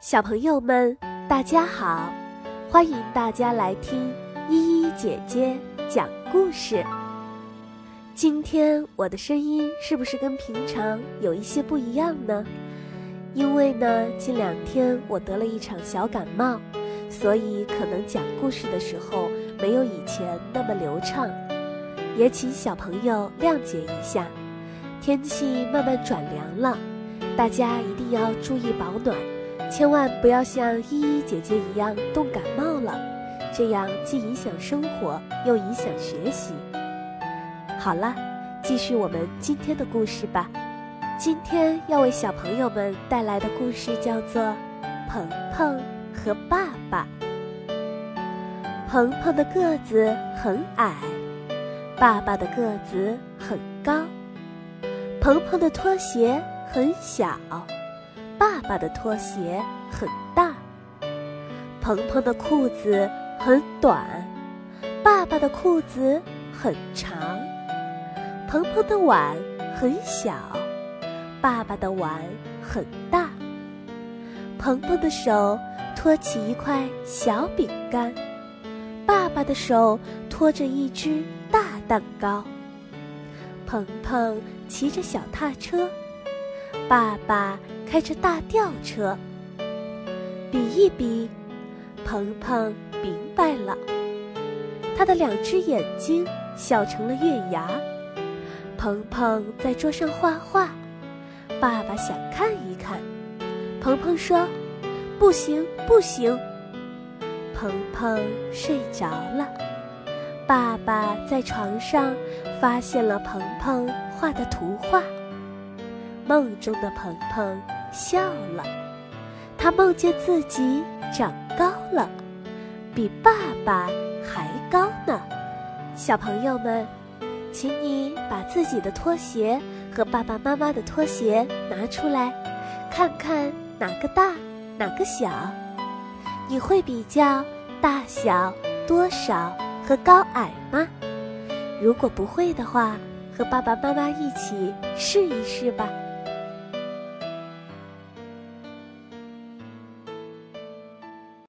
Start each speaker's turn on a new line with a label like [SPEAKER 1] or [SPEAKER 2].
[SPEAKER 1] 小朋友们，大家好！欢迎大家来听依依姐姐讲故事。今天我的声音是不是跟平常有一些不一样呢？因为呢，近两天我得了一场小感冒，所以可能讲故事的时候没有以前那么流畅，也请小朋友谅解一下。天气慢慢转凉了，大家一定要注意保暖。千万不要像依依姐姐一样冻感冒了，这样既影响生活又影响学习。好了，继续我们今天的故事吧。今天要为小朋友们带来的故事叫做《鹏鹏和爸爸》。鹏鹏的个子很矮，爸爸的个子很高。鹏鹏的拖鞋很小。爸爸的拖鞋很大，鹏鹏的裤子很短，爸爸的裤子很长。鹏鹏的碗很小，爸爸的碗很大。鹏鹏的手托起一块小饼干，爸爸的手托着一只大蛋糕。鹏鹏骑着小踏车。爸爸开着大吊车，比一比，鹏鹏明白了。他的两只眼睛笑成了月牙。鹏鹏在桌上画画，爸爸想看一看。鹏鹏说：“不行，不行。”鹏鹏睡着了。爸爸在床上发现了鹏鹏画的图画。梦中的鹏鹏笑了，他梦见自己长高了，比爸爸还高呢。小朋友们，请你把自己的拖鞋和爸爸妈妈的拖鞋拿出来，看看哪个大，哪个小。你会比较大小、多少和高矮吗？如果不会的话，和爸爸妈妈一起试一试吧。